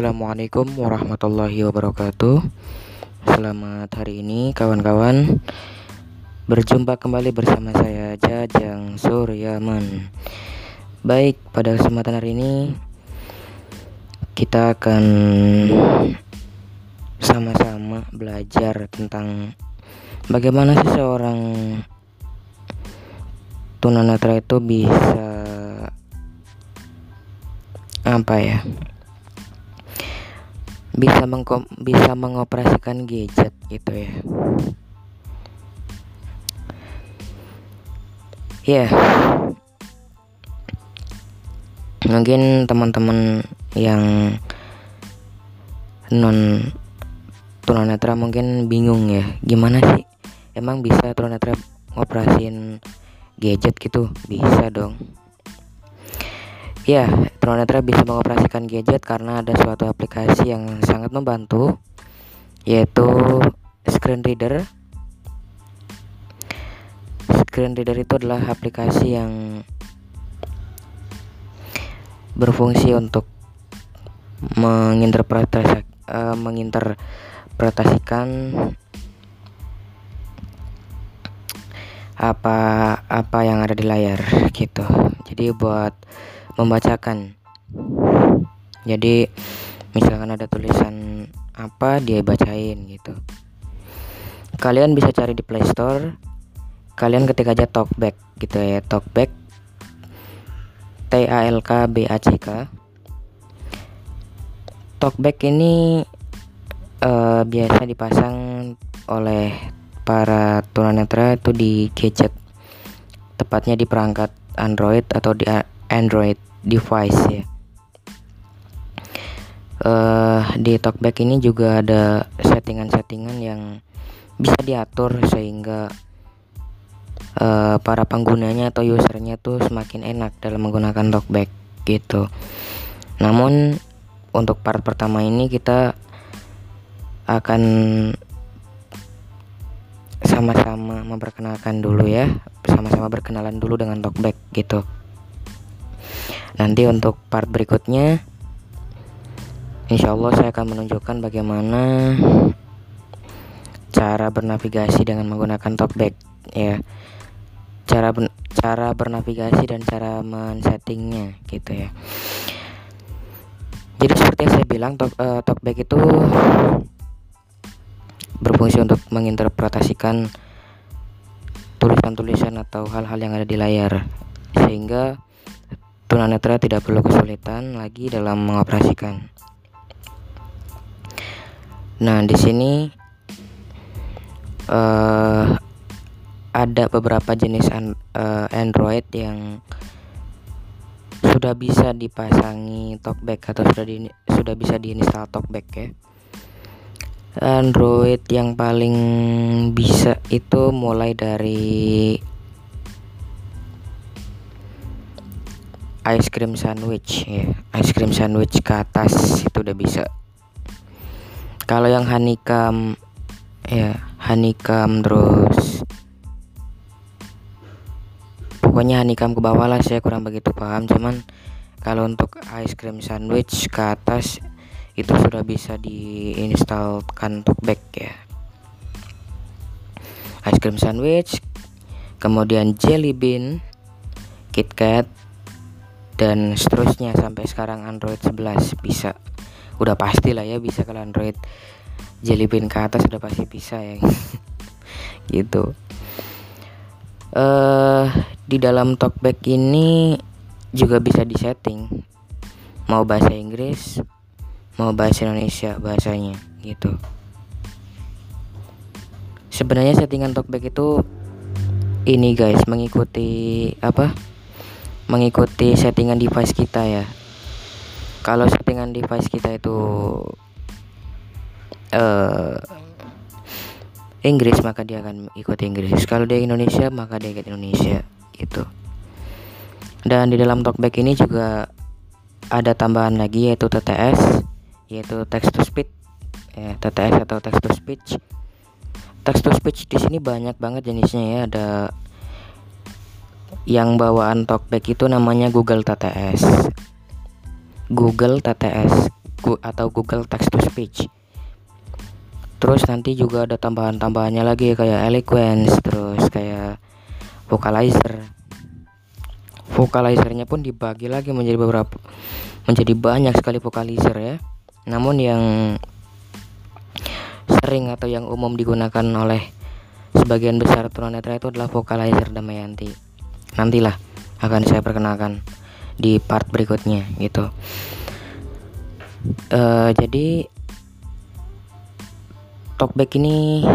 Assalamualaikum warahmatullahi wabarakatuh. Selamat hari ini kawan-kawan. Berjumpa kembali bersama saya Jajang Suryaman. Baik pada kesempatan hari ini Kita akan Sama-sama belajar tentang Bagaimana seseorang Tunanetra itu bisa Apa ya bisa mengkom bisa mengoperasikan gadget gitu ya. Ya. Yeah. mungkin teman-teman yang non tunanetra mungkin bingung ya gimana sih? Emang bisa tunanetra ngoperasin gadget gitu? Bisa dong Ya, tunanetra bisa mengoperasikan gadget karena ada suatu aplikasi yang sangat membantu yaitu screen reader. Screen reader itu adalah aplikasi yang berfungsi untuk menginterpretasi uh, menginterpretasikan apa apa yang ada di layar gitu. Jadi buat membacakan. Jadi misalkan ada tulisan apa dia bacain gitu. Kalian bisa cari di Play Store. Kalian ketik aja talkback gitu ya talkback. T A L K B A C K. Talkback ini uh, biasa dipasang oleh para tunanetra itu di gadget. Tepatnya di perangkat Android atau di Android device ya. Uh, di talkback ini juga ada settingan-settingan yang bisa diatur sehingga uh, para penggunanya atau usernya tuh semakin enak dalam menggunakan talkback gitu. Namun untuk part pertama ini kita akan sama-sama memperkenalkan dulu ya sama-sama berkenalan dulu dengan talkback gitu nanti untuk part berikutnya Insya Allah saya akan menunjukkan bagaimana cara bernavigasi dengan menggunakan talkback ya. Cara ber, cara bernavigasi dan cara men-settingnya gitu ya. Jadi seperti yang saya bilang talk, uh, talkback itu berfungsi untuk menginterpretasikan tulisan-tulisan atau hal-hal yang ada di layar. Sehingga tunanetra tidak perlu kesulitan lagi dalam mengoperasikan. Nah, di sini uh, ada beberapa jenis an uh, Android yang sudah bisa dipasangi talkback atau sudah di sudah bisa diinstal talkback ya. Android yang paling bisa itu mulai dari ice cream sandwich ya. Ice cream sandwich ke atas itu udah bisa. Kalau yang honeycomb ya honeycomb terus. Pokoknya honeycomb ke bawah lah saya kurang begitu paham. Cuman kalau untuk ice cream sandwich ke atas itu sudah bisa diinstalkan talkback ya. Ice cream sandwich kemudian jelly bean KitKat dan seterusnya. Sampai sekarang Android 11 bisa. Udah pasti lah ya bisa kalau Android Jelly Bean ke atas udah pasti bisa ya. Gitu. Uh, di dalam talkback ini juga bisa disetting. Mau bahasa Inggris mau bahasa Indonesia bahasanya gitu. Sebenarnya settingan talkback itu ini guys mengikuti apa mengikuti settingan device kita ya. Kalau settingan device kita itu uh, Inggris maka dia akan ikuti Inggris. Kalau dia Indonesia maka dia ikut Indonesia gitu. Dan di dalam talkback ini juga ada tambahan lagi yaitu TTS yaitu text to speech. Ya TTS atau text to speech. Text to speech di sini banyak banget jenisnya ya. Ada yang bawaan talkback itu namanya Google TTS Google TTS atau Google Text to Speech. Terus nanti juga ada tambahan-tambahannya lagi kayak eloquence terus kayak vocalizer. Vocalizernya pun dibagi lagi menjadi beberapa menjadi banyak sekali vocalizer ya. Namun yang sering atau yang umum digunakan oleh sebagian besar tunanetra itu adalah vocalizer Damayanti nantilah akan saya perkenalkan di part berikutnya gitu. Uh, jadi talkback ini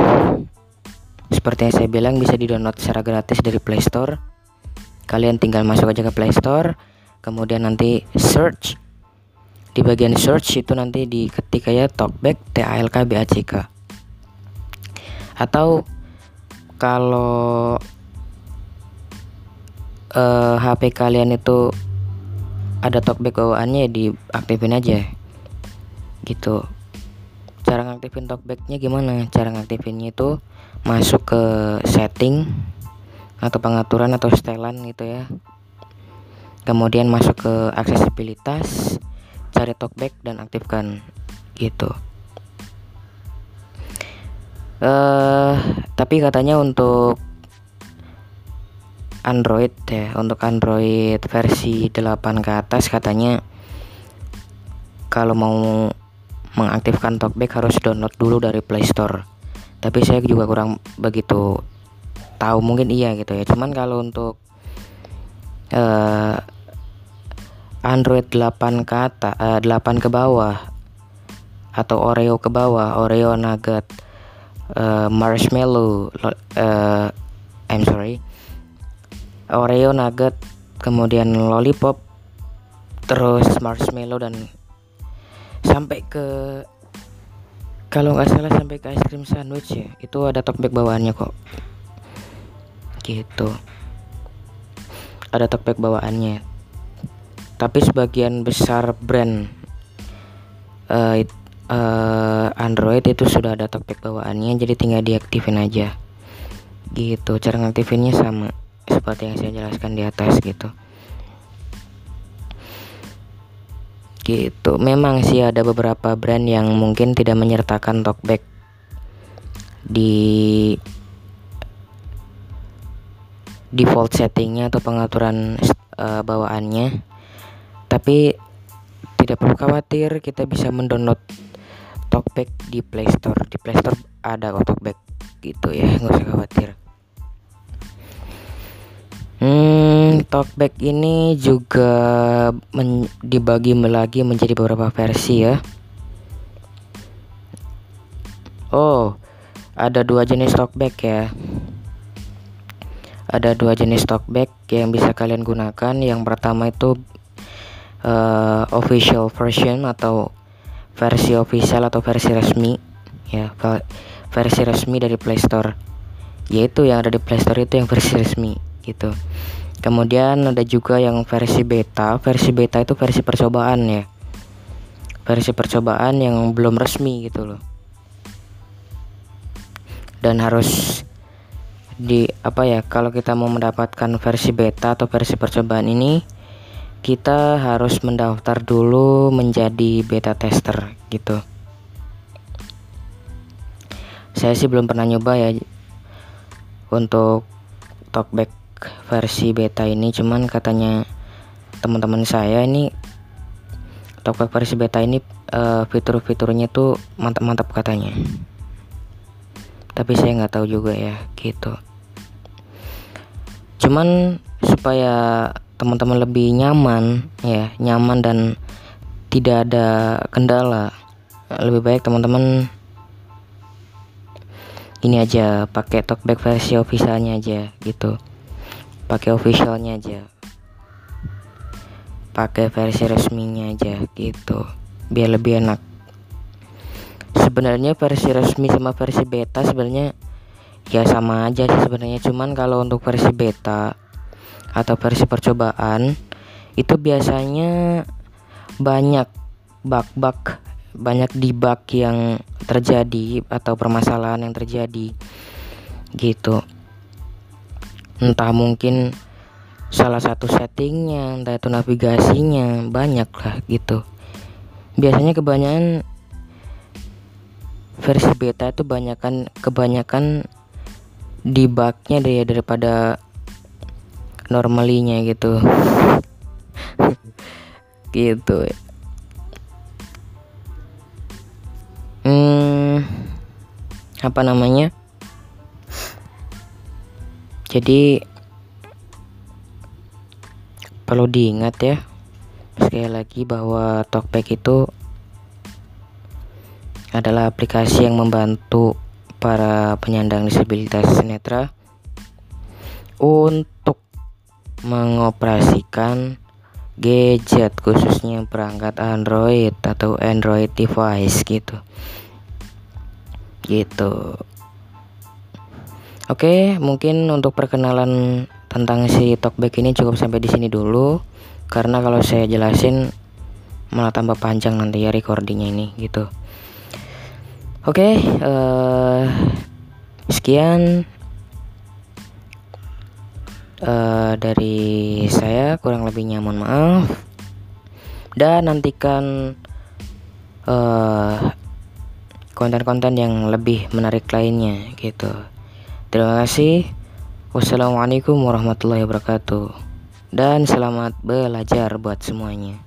seperti yang saya bilang bisa di download secara gratis dari Play Store. Kalian tinggal masuk aja ke Play Store kemudian nanti search. Di bagian search itu nanti diketik aja talkback T A L K B A C K. Atau kalau uh, eh, HP kalian itu ada talkback bawaannya diaktifin aja. Gitu. Cara ngaktifin talkbacknya gimana? Cara ngaktifinnya itu masuk ke setting atau pengaturan atau setelan gitu ya. Kemudian masuk ke aksesibilitas cari talkback dan aktifkan. Gitu. Uh, tapi katanya untuk Android ya. Untuk Android versi 8 ke atas katanya kalau mau mengaktifkan talkback harus download dulu dari Play Store. Tapi saya juga kurang begitu tahu mungkin iya gitu ya. Cuman kalau untuk uh, Android 8 ke atas uh, 8 ke bawah atau Oreo ke bawah Oreo Nugget uh, Marshmallow uh, I'm sorry Oreo nugget kemudian lollipop terus marshmallow dan sampai ke kalau nggak salah sampai ke es krim sandwich ya itu ada talkback bawaannya kok. Gitu. Ada talkback bawaannya. Tapi sebagian besar brand uh, uh, Android itu sudah ada talkback bawaannya jadi tinggal diaktifin aja. Gitu cara ngaktifinnya sama seperti yang saya jelaskan di atas gitu. Gitu. Memang sih ada beberapa brand yang mungkin tidak menyertakan talkback di default settingnya atau pengaturan uh, bawaannya. Tapi tidak perlu khawatir kita bisa mendownload talkback di Play Store. Di Play Store ada kok talkback gitu ya nggak usah khawatir Hmm, talkback ini juga men dibagi lagi menjadi beberapa versi ya. Oh, ada dua jenis talkback ya. Ada dua jenis talkback yang bisa kalian gunakan. Yang pertama itu uh, official version atau versi official atau versi resmi ya, versi resmi dari Play Store. Yaitu yang ada di Play Store itu yang versi resmi gitu. Kemudian ada juga yang versi beta. Versi beta itu versi percobaan ya. Versi percobaan yang belum resmi gitu loh. Dan harus di apa ya kalau kita mau mendapatkan versi beta atau versi percobaan ini kita harus mendaftar dulu menjadi beta tester gitu. Saya sih belum pernah nyoba ya untuk talkback versi beta ini cuman katanya teman-teman saya ini Talkback versi beta ini uh, fitur-fiturnya tuh mantap-mantap katanya. Tapi saya nggak tahu juga ya gitu. Cuman supaya teman-teman lebih nyaman ya nyaman dan tidak ada kendala lebih baik teman-teman ini aja pakai talkback versi officialnya aja gitu pakai officialnya aja. Pakai versi resminya aja gitu. Biar lebih enak. Sebenarnya versi resmi sama versi beta sebenarnya ya sama aja sih sebenarnya. Cuman kalau untuk versi beta atau versi percobaan itu biasanya banyak bug-bug banyak debug yang terjadi atau permasalahan yang terjadi gitu entah mungkin salah satu settingnya entah itu navigasinya banyak lah gitu. Biasanya kebanyakan versi beta itu banyakan kebanyakan debugnya deh daripada normalinya gitu. Gitu. Hmm apa namanya jadi perlu diingat ya sekali lagi bahwa Talkback itu adalah aplikasi yang membantu para penyandang disabilitas netra untuk mengoperasikan gadget khususnya perangkat Android atau Android device gitu. Gitu Oke mungkin untuk perkenalan tentang si talkback ini cukup sampai di sini dulu. Karena kalau saya jelasin malah tambah panjang nanti ya recordingnya ini gitu. Oke uh, sekian uh, dari saya. Kurang lebihnya mohon maaf. Dan nantikan konten eh, konten-konten yang lebih menarik lainnya gitu terima kasih. Wassalamualaikum warahmatullahi wabarakatuh. Dan selamat belajar buat semuanya